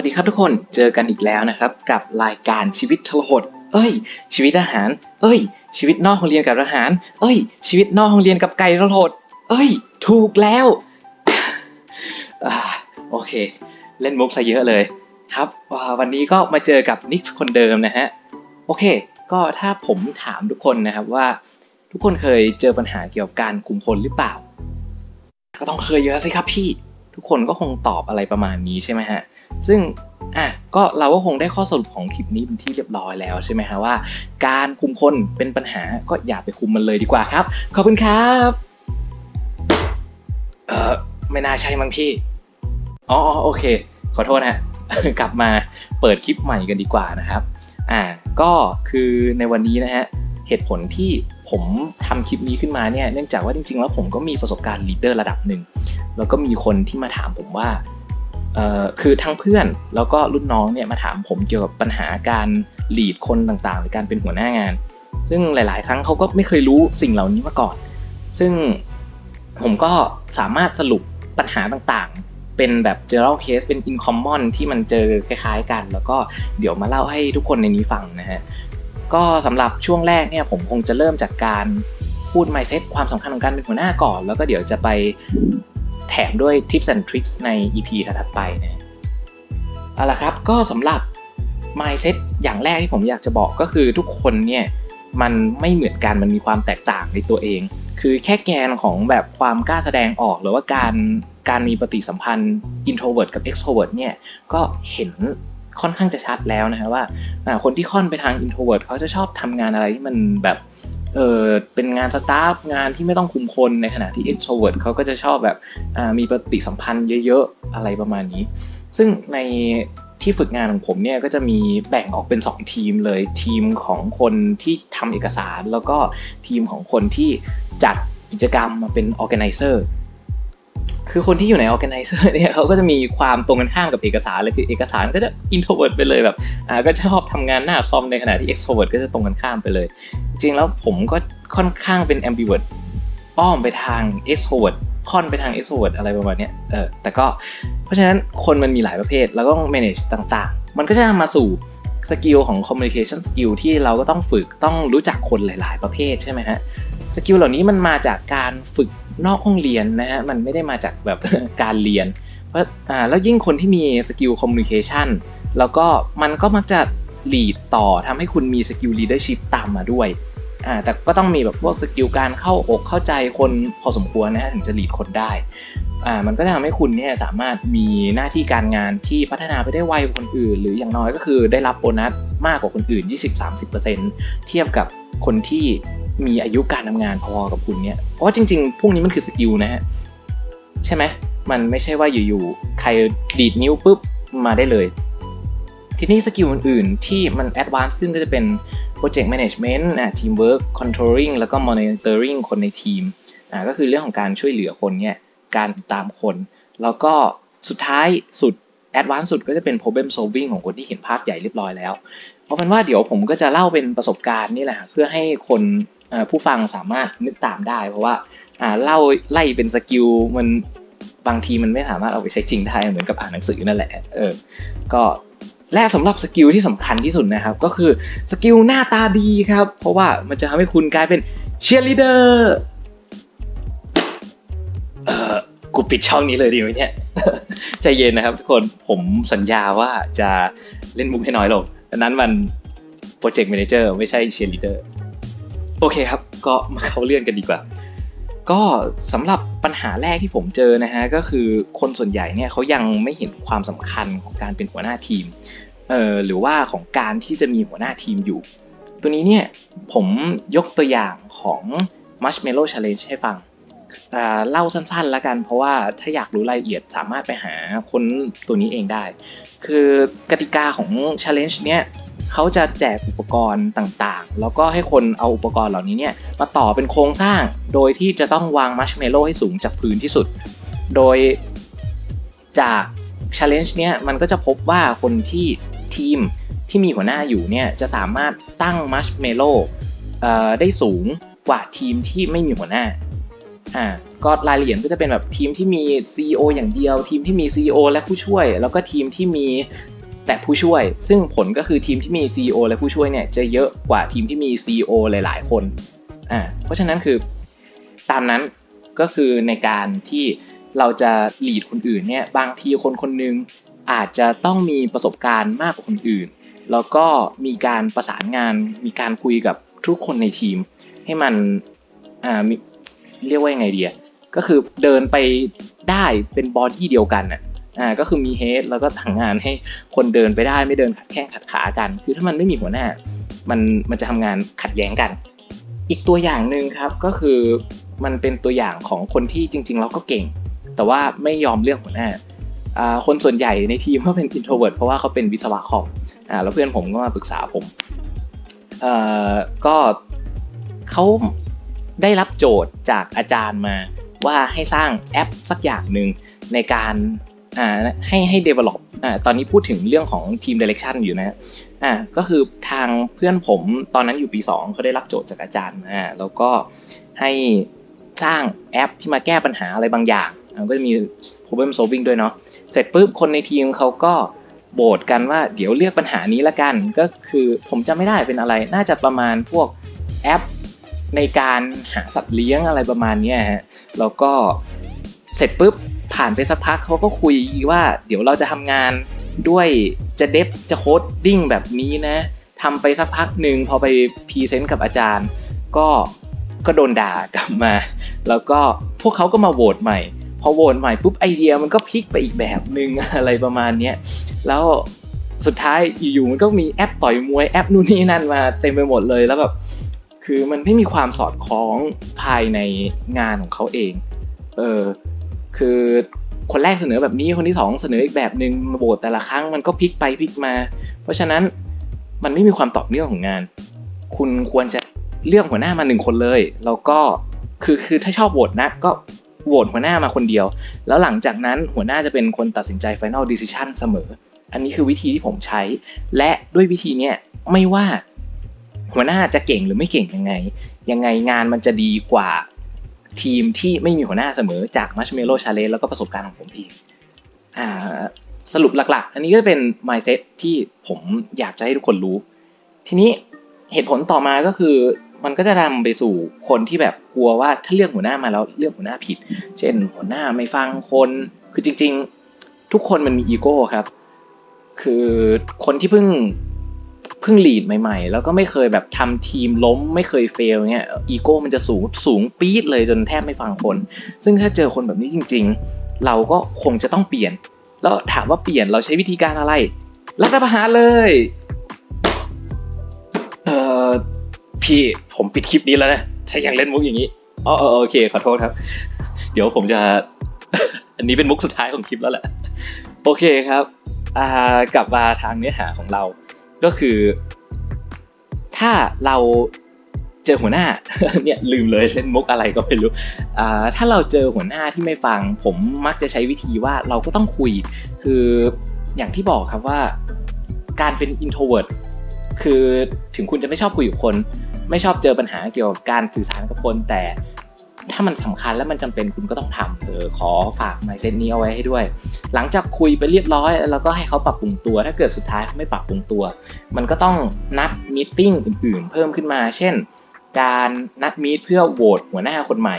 วัสดีครับทุกคนเจอกันอีกแล้วนะครับ กับรายการชีวิตทรหด เอ้ย ชีวิตทหาร เอ้ย ชีวิตนอกห้องเรียนกับทหาร เอ้ย ชีวิตนอกห้องเรียนกับไก่ทรหด เอ้ย ถูกแล้วอโอเค เล่นมุกซะเยอะเลย ครับวันนี้ก็มาเจอกับนิกคนเดิมนะฮะโอเค ก็ถ้าผมถามทุกคนนะครับว่า ทุกคนเคยเจอปัญหาเกี่ยวกับการคุมพลหรือเปล่า ก็ต้องเคยเยอะสิครับพี่ ทุกคนก็คงตอบอะไรประมาณนี้ใช่ไหมฮะ ซึ่งอะก็เราก็คงได้ข้อสรุปของคลิปนี้เป็นที่เรียบร้อยแล้วใช่ไหมฮะว่า การคุมคนเป็นปัญหาก็อย่าไปคุมมันเลยดีกว่าครับ ขอบคุณครับเออไม่น่าใช่มั้งพี่อ๋อโอเค ขอโทษฮะกลับมาเปิดคลิปใหม่กันดีกว่านะครับ อ่า ก็คือในวันนี้นะฮะเหตุผลที่ผมทำคลิปนี้ขึ้นมาเนี่ยเนื่องจากว่าจริงๆ แล้วผมก็มีประสบการณ์ลีดเดอร์ระดับหนึ่ง แล้วก็มีคนที่มาถามผมว่าคือทั้งเพื่อนแล้วก็รุ่นน้องเนี่ยมาถามผมเกี่ยวกับปัญหาการหลีดคนต่างๆ หรือการเป็นหัวหน้างาน ซึ่งหลาย ๆ ครั้งเขาก็ไม่เคยรู้สิ่งเหล่านี้มาก่อน ซึ่งผมก็สามารถสรุปปัญหาต่างๆ เป็นแบบ general case เป็น in common ที่มันเจอคล้ายๆกัน แล้วก็เดี๋ยวมาเล่าให้ทุกคนในนี้ฟังนะฮะ ก็สำหรับช่วงแรกเนี่ยผมคงจะเริ่มจากการพูด mindset ความสำคัญของการเป็นหัวหน้าก่อน แล้วก็เดี๋ยวจะไป แถมด้วย tips and tricks ใน EP ถัดไปนะเอาละครับก็สำหรับ mindset อย่างแรกที่ผมอยากจะบอกก็คือทุกคนเนี่ยมันไม่เหมือนกันมันมีความแตกต่างในตัวเอง คือแค่แกนของแบบความกล้าแสดงออกหรือว่าการการมีปฏิสัมพันธ์ introvert กับ extrovert เนี่ยก็เห็นค่อนข้างจะชัดแล้วนะฮะว่าคนที่ค่อนไปทาง introvert เขาจะชอบทำงานอะไรที่มันแบบ เออเป็นงานสตาฟงานที่ไม่ต้องคุมคนในขณะที่ extrovert เขาก็จะชอบแบบมีปฏิสัมพันธ์เยอะๆ อะไรประมาณนี้ ซึ่งในที่ฝึกงานของผมเนี่ยก็จะมีแบ่งออกเป็น 2 ทีมเลยทีมของคนที่ทำเอกสาร แล้วก็ทีมของคนที่จัดกิจกรรมมาเป็น organizer คือคนที่อยู่ใน organizer เนี่ยเขาก็จะมีความตรงกันข้ามกับเอกสารเลยคือเอกสารก็จะ introvert ไปเลยแบบอ่าก็ชอบทำงานหน้าคอมในขณะที่ extrovert ก็จะตรงกันข้ามไปเลย จริงๆแล้วผมก็ค่อนข้างเป็น ambivert อ้อมไปทาง extrovert ค่อนไปทาง extrovert อะไรประมาณนี้เออแต่ก็เพราะฉะนั้นคนมันมีหลายประเภทแล้วก็ต้อง manage ต่างๆ มันก็จะมาสู่สกิลของ communication skill ที่เราก็ต้องฝึกต้องรู้จักคนหลาย ๆ ประเภทใช่ไหมฮะskill เหล่านี้มันมาจากการฝึก นอกห้องเรียนนะฮะมันไม่ได้มาจากแบบการเรียน เพราะอ่าแล้วยิ่งคนที่มี skill communication แล้วก็มันก็มักจะ lead ต่อทำให้คุณมีสกิล leadership ตามมาด้วยอ่าแต่ก็ต้องมีแบบพวก skill การเข้าอกเข้าใจคนพอสมควรนะฮะถึงจะ lead คนได้อ่ามันก็จะทำให้คุณเนี่ยสามารถมีหน้าที่การงานที่พัฒนาไปได้ไวกว่าคนอื่น หรืออย่างน้อยก็คือได้รับโบนัสมากกว่าคนอื่น 20-30%เทียบกับคนที่ มีอายุการทำงานพอกับคุณเนี่ยเพราะว่าจริง ๆ พวกนี้มันคือ skill นะฮะใช่ไหมมันไม่ใช่ว่าอยู่ๆใครดีดนิ้วปุ๊บมาได้เลย ทีนี้ skill อื่นๆ ที่มัน advance ขึ้นก็จะเป็น Project Management อ่า Teamwork Controlling แล้วก็ Monitoring คนในทีมอ่าก็คือเรื่องของการช่วยเหลือคนเนี่ยการติดตามคน แล้วก็สุดท้ายสุด advance สุดก็จะเป็น problem solving ของคนที่เห็นภาพใหญ่เรียบร้อยแล้ว เพราะเป็นว่าเดี๋ยวผมก็จะเล่าเป็นประสบการณ์นี่แหละ เพื่อให้คน ผู้ฟังสามารถนึกตามได้ เพราะว่าเล่าไล่เป็น skill มันบางทีมันไม่สามารถเอาไปใช้จริงได้เหมือนกับอ่านหนังสือนั่นแหละเออก็และสำหรับ skill ที่สำคัญที่สุดนะครับ ก็คือ skill หน้าตาดีครับ เพราะว่ามันจะทำให้คุณกลายเป็นเชียร์ลีเดอร์เออกูปิดช่องนี้เลยดีไหมเนี่ยใจเย็นนะครับทุกคนผมสัญญาว่าจะเล่นมุกให้น้อยลงดังนั้นมัน project manager ไม่ใช่เชียร์ลีเดอร์ โอเคครับ ก็มาเข้าเรื่องกันดีกว่า ก็สำหรับปัญหาแรกที่ผมเจอนะฮะก็คือคนส่วนใหญ่เนี่ยเขายังไม่เห็นความสำคัญของการเป็นหัวหน้าทีมเอ่อหรือว่าของการที่จะมีหัวหน้าทีมอยู่ ตัวนี้เนี่ยผมยกตัวอย่างของ Marshmallow Challenge ให้ฟังเล่าสั้นๆแล้วกัน เพราะว่าถ้าอยากรู้รายละเอียดสามารถไปหาคนตัวนี้เองได้ คือกติกาของ Challenge เนี้ยเขาจะแจกอุปกรณ์ต่างๆ แล้วก็ให้คนเอาอุปกรณ์เหล่านี้เนี่ยมาต่อเป็นโครงสร้าง โดยที่จะต้องวางมัชเมลโล่ให้สูงจากพื้นที่สุด โดยจาก challenge เนี้ยมันก็จะพบว่าคนที่ทีมที่มีหัวหน้าอยู่เนี่ยจะสามารถตั้งมัชเมลโล่ได้สูงกว่าทีมที่ไม่มีหัวหน้าอ่า ก็รายละเอียดก็จะเป็นแบบทีมที่มี CEO อย่างเดียว ทีมที่มี CEO และผู้ช่วย แล้วก็ทีมที่มีแต่ผู้ช่วย ซึ่งผลก็คือทีมที่มี CEO และผู้ช่วยเนี่ยจะเยอะกว่าทีมที่มี CEO หลาย ๆ คนอ่าเพราะฉะนั้นคือตามนั้นก็คือในการที่เราจะหลีดคนอื่นเนี่ยบางทีคนคนหนึงอาจจะต้องมีประสบการณ์มากกว่าคนอื่น แล้วก็มีการประสานงาน มีการคุยกับทุกคนในทีม ให้มันอ่าเรียกว่ายังไงดีอะ ก็คือเดินไปได้เป็นบอดี้เดียวกันอะอ่าก็คือมีเฮดแล้วก็สั่งงานให้คนเดินไปได้ไม่เดินขัดแข้งขัดขากัน คือถ้ามันไม่มีหัวหน้า มันมันจะทำงานขัดแย้งกัน อีกตัวอย่างหนึ่งครับก็คือมันเป็นตัวอย่างของคนที่จริง ๆ เราก็เก่ง แต่ว่าไม่ยอมเลือกหัวหน้าอ่าคนส่วนใหญ่ในทีมก็เป็น introvert เพราะว่าเขาเป็นวิศวะคอมอ่าแล้วเพื่อนผมก็มาปรึกษาผมเอ่อก็เขาได้รับโจทย์จากอาจารย์มา ว่าให้สร้างแอปสักอย่างหนึ่งในการให้ให้ develop อตอนนี้พูดถึงเรื่องของทีม direction อยู่นะอ่าก็คือทางเพื่อนผมตอนนั้นอยู่ปี 2เขาได้รับโจทย์จากอาจารย์มาแล้วก็ให้สร้างแอปที่มาแก้ปัญหาอะไรบางอย่างก็จะมี problem solving ด้วยเนาะเสร็จปุ๊บคนในทีมเขาก็โบสกันว่าเดี๋ยวเลือกปัญหานี้ละกัน ก็คือผมจำไม่ได้เป็นอะไร น่าจะประมาณพวกแอป ในการหาสัตว์เลี้ยงอะไรประมาณเนี้ฮะแล้วก็เสร็จปุ๊บผ่านไปสักพักเขาก็คุยว่า เดี๋ยวเราจะทำงานด้วยจะ dev จะ coding แบบนี้นะทำไปสักพักหนึ่งพอไป present กับอาจารย์ ก็ก็โดนด่ากลับมา แล้วก็พวกเขาก็มาโหวตใหม่ พอโหวตใหม่ปุ๊บไอเดียมันก็พลิกไปอีกแบบหนึ่งอะไรประมาณเนี้ยแล้วสุดท้ายอยู่ๆมันก็มีแอปต่อยมวยแอปนู่นนี่นั่นมาเต็มไปหมดเลยแล้วแบบ คือมันไม่มีความสอดคล้องภายในงานของเขาเอง เออคือคนแรกเสนอแบบนี้คนที่สองเสนออีกแบบหนึ่งมาโบดแต่ละครั้งมันก็พลิกไปพลิกมา เพราะฉะนั้นมันไม่มีความต่อเนื่องของงาน คุณควรจะเลือกหัวหน้ามาหนึ่งคนเลยแล้วก็คือคือถ้าชอบโหวตนะก็โหวตหัวหน้ามาคนเดียว แล้วหลังจากนั้นหัวหน้าจะเป็นคนตัดสินใจ final decision เสมอ อันนี้คือวิธีที่ผมใช้ และด้วยวิธีเนี้ยไม่ว่า หัวหน้าจะเก่งหรือไม่เก่งยังไง ยังไงงานมันจะดีกว่าทีมที่ไม่มีหัวหน้าเสมอจาก Marshmallow Challenge แล้วก็ประสบการณ์ของผมเองอ่าสรุปหลักๆ อันนี้ก็เป็น mindset ที่ผมอยากจะให้ทุกคนรู้ ทีนี้เหตุผลต่อมาก็คือมันก็จะนำไปสู่คนที่แบบกลัวว่าถ้าเลือกหัวหน้ามาแล้วเลือกหัวหน้าผิด เช่น หัวหน้าไม่ฟังคน คือจริง ๆ ทุกคนมันมีอีโก้ครับ คือคนที่เพิ่ง เพิ่งลีดใหม่ๆ แล้วก็ไม่เคยแบบทำทีมล้มไม่เคยเฟลเนี่ยอีโก้มันจะสูงสูงปี๊ดเลยจนแทบไม่ฟังคน ซึ่งถ้าเจอคนแบบนี้จริง ๆ เราก็คงจะต้องเปลี่ยน แล้วถามว่าเปลี่ยนเราใช้วิธีการอะไรรัฐประหารเลยเออพี่ผมปิดคลิปนี้แล้วนะถ้ายังเล่นมุกอย่างนี้อ๋อโอเคขอโทษครับ เดี๋ยวผมจะ อันนี้เป็นมุกสุดท้ายของคลิปแล้วแหละโอเคครับกลับมาทางเนื้อหาของเรา ก็คือ ถ้าเราเจอหัวหน้าเนี่ยลืมเลยเล่นมุกอะไรก็ไม่รู้อ่าถ้าเราเจอหัวหน้าที่ไม่ฟัง ผมมักจะใช้วิธีว่าเราก็ต้องคุย คืออย่างที่บอกครับว่าการเป็น introvert คือถึงคุณจะไม่ชอบคุยกับคน ไม่ชอบเจอปัญหาเกี่ยวกับการสื่อสารกับคนแต่ ถ้ามันสำคัญและมันจำเป็นคุณก็ต้องทำเออขอฝาก mindset นี้เอาไว้ให้ด้วย หลังจากคุยไปเรียบร้อยแล้วก็ให้เขาปรับปรุงตัว ถ้าเกิดสุดท้ายเขาไม่ปรับปรุงตัว มันก็ต้องนัดมีตติ้งอื่นๆ เพิ่มขึ้นมา เช่น การนัดมีตเพื่อโหวตหัวหน้าคนใหม่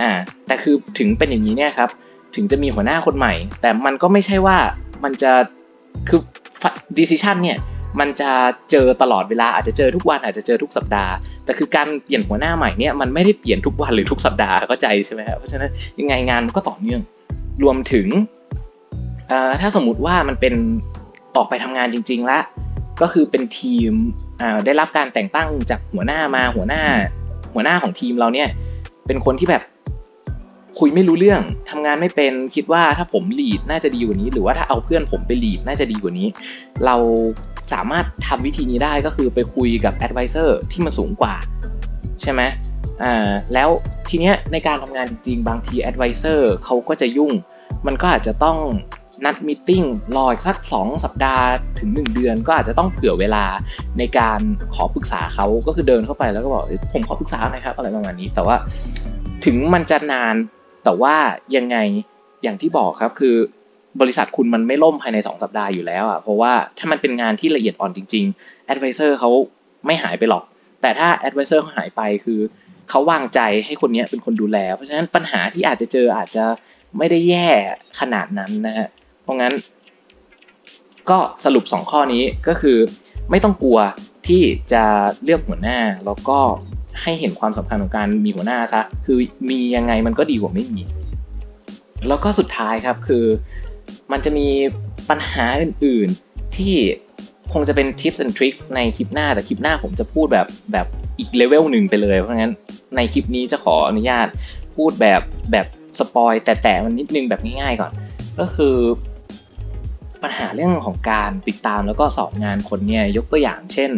อ่าแต่คือถึงเป็นอย่างนี้เนี่ยครับถึงจะมีหัวหน้าคนใหม่ แต่มันก็ไม่ใช่ว่ามันจะคือ decision เนี่ย มันจะเจอตลอดเวลาอาจจะเจอทุกวันอาจจะเจอทุกสัปดาห์ แต่คือการเปลี่ยนหัวหน้าใหม่เนี่ยมันไม่ได้เปลี่ยนทุกวันหรือทุกสัปดาห์เข้าใจใช่ไหมครับเพราะฉะนั้นยังไงงานมันก็ต่อเนื่อง รวมถึงอ่าถ้าสมมุติว่ามันเป็นออกไปทำงานจริงๆล้วก็คือเป็นทีมอ่าได้รับการแต่งตั้งจากหัวหน้ามาหัวหน้า หัวหน้าของทีมเราเนี่ยเป็นคนที่แบบคุยไม่รู้เรื่องทำงานไม่เป็นคิดว่าถ้าผมลีดน่าจะดีกว่านี้ หรือว่าถ้าเอาเพื่อนผมไปลีดน่าจะดีกว่านี้ เรา สามารถทำวิธีนี้ได้ก็คือไปคุยกับแอดไวเซอร์ที่มันสูงกว่า ใช่ไหมอ่าแล้วทีเนี้ยในการทำงานจริงบางที advisor เขาก็จะยุ่ง มันก็อาจจะต้องนัด meeting รออีกสัก 2 สัปดาห์ถึง 1 เดือนก็อาจจะต้องเผื่อเวลาในการขอปรึกษาเขาก็คือเดินเข้าไปแล้วก็บอกผมขอปรึกษาหน่อยครับอะไรประมาณนี้แต่ว่าถึงมันจะนานแต่ว่ายังไงอย่างที่บอกครับคือ บริษัทคุณมันไม่ล่มภายใน 2 สัปดาห์อยู่แล้วอะเพราะว่าถ้ามันเป็นงานที่ละเอียดอ่อนจริงๆ advisor เขาไม่หายไปหรอก แต่ถ้า advisor เขาหายไปคือเขาวางใจให้คนนี้เป็นคนดูแล เพราะฉะนั้นปัญหาที่อาจจะเจออาจจะไม่ได้แย่ขนาดนั้นนะฮะเพราะงั้น ก็สรุป 2 ข้อนี้ก็คือไม่ต้องกลัวที่จะเลือกหัวหน้าแล้วก็ให้เห็นความสำคัญของการมีหัวหน้าซะคือมียังไงมันก็ดีกว่าไม่มี แล้วก็สุดท้ายครับคือ มันจะมีปัญหาอื่น ๆ ที่คงจะเป็น tips and tricks ในคลิปหน้าแต่คลิปหน้าผมจะพูดแบบแบบอีกเลเวลหนึ่งไปเลย เพราะงั้นในคลิปนี้จะขออนุญาตพูดแบบแบบสปอยแต่แต่มันนิดนึงแบบง่ายๆก่อน ก็คือ ปัญหาเรื่องของการติดตามแล้วก็สอบงานคนเนี่ยยกตัวอย่างเช่น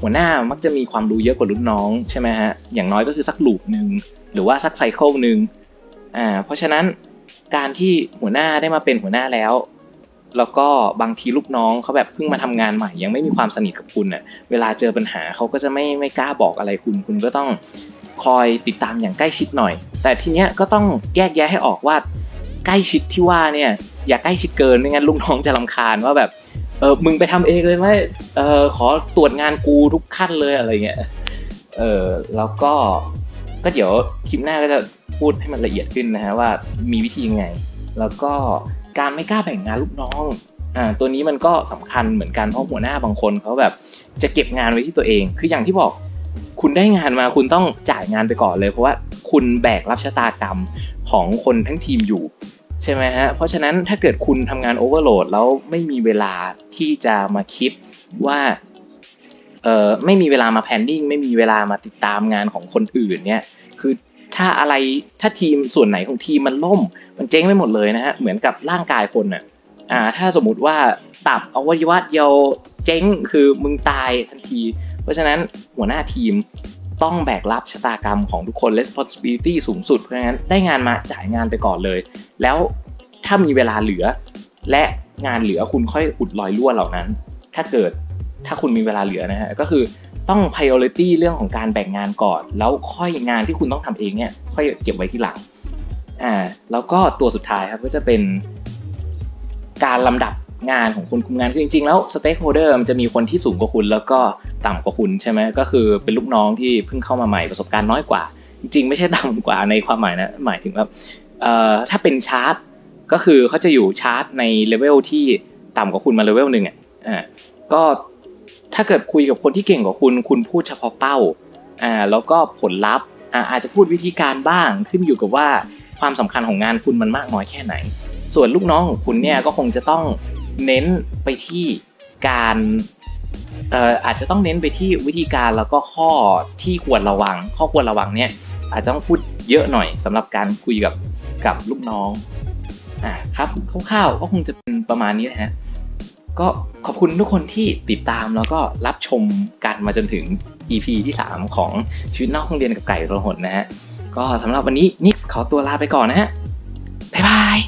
หัวหน้ามักจะมีความรู้เยอะกว่ารุ่นน้องใช่ไหมฮะอย่างน้อยก็คือสักลูปหนึ่งหรือว่าสักไซเคิลหนึ่งอ่าเพราะฉะนั้น การที่หัวหน้าได้มาเป็นหัวหน้าแล้ว แล้วก็บางทีลูกน้องเขาแบบเพิ่งมาทำงานใหม่ ยังไม่มีความสนิทกับคุณเน่ะเวลาเจอปัญหาเขาก็จะไม่ไม่กล้าบอกอะไรคุณ คุณก็ต้องคอยติดตามอย่างใกล้ชิดหน่อย แต่ทีเนี้ยก็ต้องแยกแยะให้ออกว่าใกล้ชิดที่ว่าเนี่ย อย่าใกล้ชิดเกินไม่งั้นลูกน้องจะลำคาญว่าแบบเออมึงไปทำเองเลยไหมเออขอตรวจงานกูทุกขั้นเลยอะไรเงี้ยเออแล้วก็ก็เดี๋ยวคลิปหน้าก็จะ พูดให้มันละเอียดขึ้นนะฮะว่ามีวิธียังไง แล้วก็การไม่กล้าแบ่งงานลูกน้องอ่าตัวนี้มันก็สำคัญเหมือนกันเพราะหัวหน้าบางคนเขาแบบจะเก็บงานไว้ที่ตัวเอง คืออย่างที่บอกคุณได้งานมาคุณต้องจ่ายงานไปก่อนเลย เพราะว่าคุณแบกรับชะตากรรมของคนทั้งทีมอยู่ใช่ไหมฮะเพราะฉะนั้นถ้าเกิดคุณทำงานโอเวอร์โหลดแล้วไม่มีเวลาที่จะมาคิดว่าเอ่อไม่มีเวลามาแพนดิ้งไม่มีเวลามาติดตามงานของคนอื่นเนี่ยคือ ถ้าอะไรถ้าทีมส่วนไหนของทีมมันล่ม มันเจ๊งไปหมดเลยนะฮะเหมือนกับร่างกายคนอะอ่าถ้าสมมุติว่าตับอวัยวะเดียวเจ๊งคือมึงตายทันที เพราะฉะนั้นหัวหน้าทีมต้องแบกรับชะตากรรมของทุกคน responsibility สูงสุดเพราะฉะนั้นได้งานมาจ่ายงานไปก่อนเลย แล้วถ้ามีเวลาเหลือ และงานเหลือคุณค่อยอุดรอยรั่วเหล่านั้น ถ้าเกิดถ้าคุณมีเวลาเหลือนะฮะก็คือ ต้อง priority เรื่องของการแบ่งงานก่อน แล้วค่อยงานที่คุณต้องทำเองเนี่ย ค่อยเก็บไว้ที่หลังอ่าแล้วก็ตัวสุดท้ายครับก็จะเป็น การลำดับงานของคุณคุมงานคือจริงๆ แล้ว stakeholder มันจะมีคนที่สูงกว่าคุณแล้วก็ต่ำกว่าคุณใช่ไหมก็คือเป็นลูกน้องที่เพิ่งเข้ามาใหม่ประสบการณ์น้อยกว่า จริงๆ ไม่ใช่ต่ำกว่าในความหมายนะหมายถึงว่าเอ่อถ้าเป็นชาร์ตก็คือเขาจะอยู่ชาร์ตใน level ที่ต่ำกว่าคุณมา level หนึ่งอะอ่าก็ ถ้าเกิดคุยกับคนที่เก่งกว่าคุณ คุณพูดเฉพาะเป้าอ่าแล้วก็ผลลัพธ์อ่าอาจจะพูดวิธีการบ้างขึ้นอยู่กับว่าความสำคัญของงานคุณมันมากน้อยแค่ไหน ส่วนลูกน้องของคุณเนี่ยก็คงจะต้องเน้นไปที่การเอ่ออาจจะต้องเน้นไปที่วิธีการแล้วก็ข้อที่ควรระวัง ข้อควรระวังเนี่ยอาจจะต้องพูดเยอะหน่อยสำหรับการคุยกับกับลูกน้องอ่าครับคร่าวๆก็คงจะเป็นประมาณนี้นะฮะ ก็ขอบคุณทุกคนที่ติดตามแล้วก็รับชมกันมาจนถึง EP ที่ 3 ของชีวิตนอกห้องเรียนกับไก่โรหดนะฮะ ก็สำหรับวันนี้นิกส์ขอตัวลาไปก่อนนะฮะ บ๊ายบาย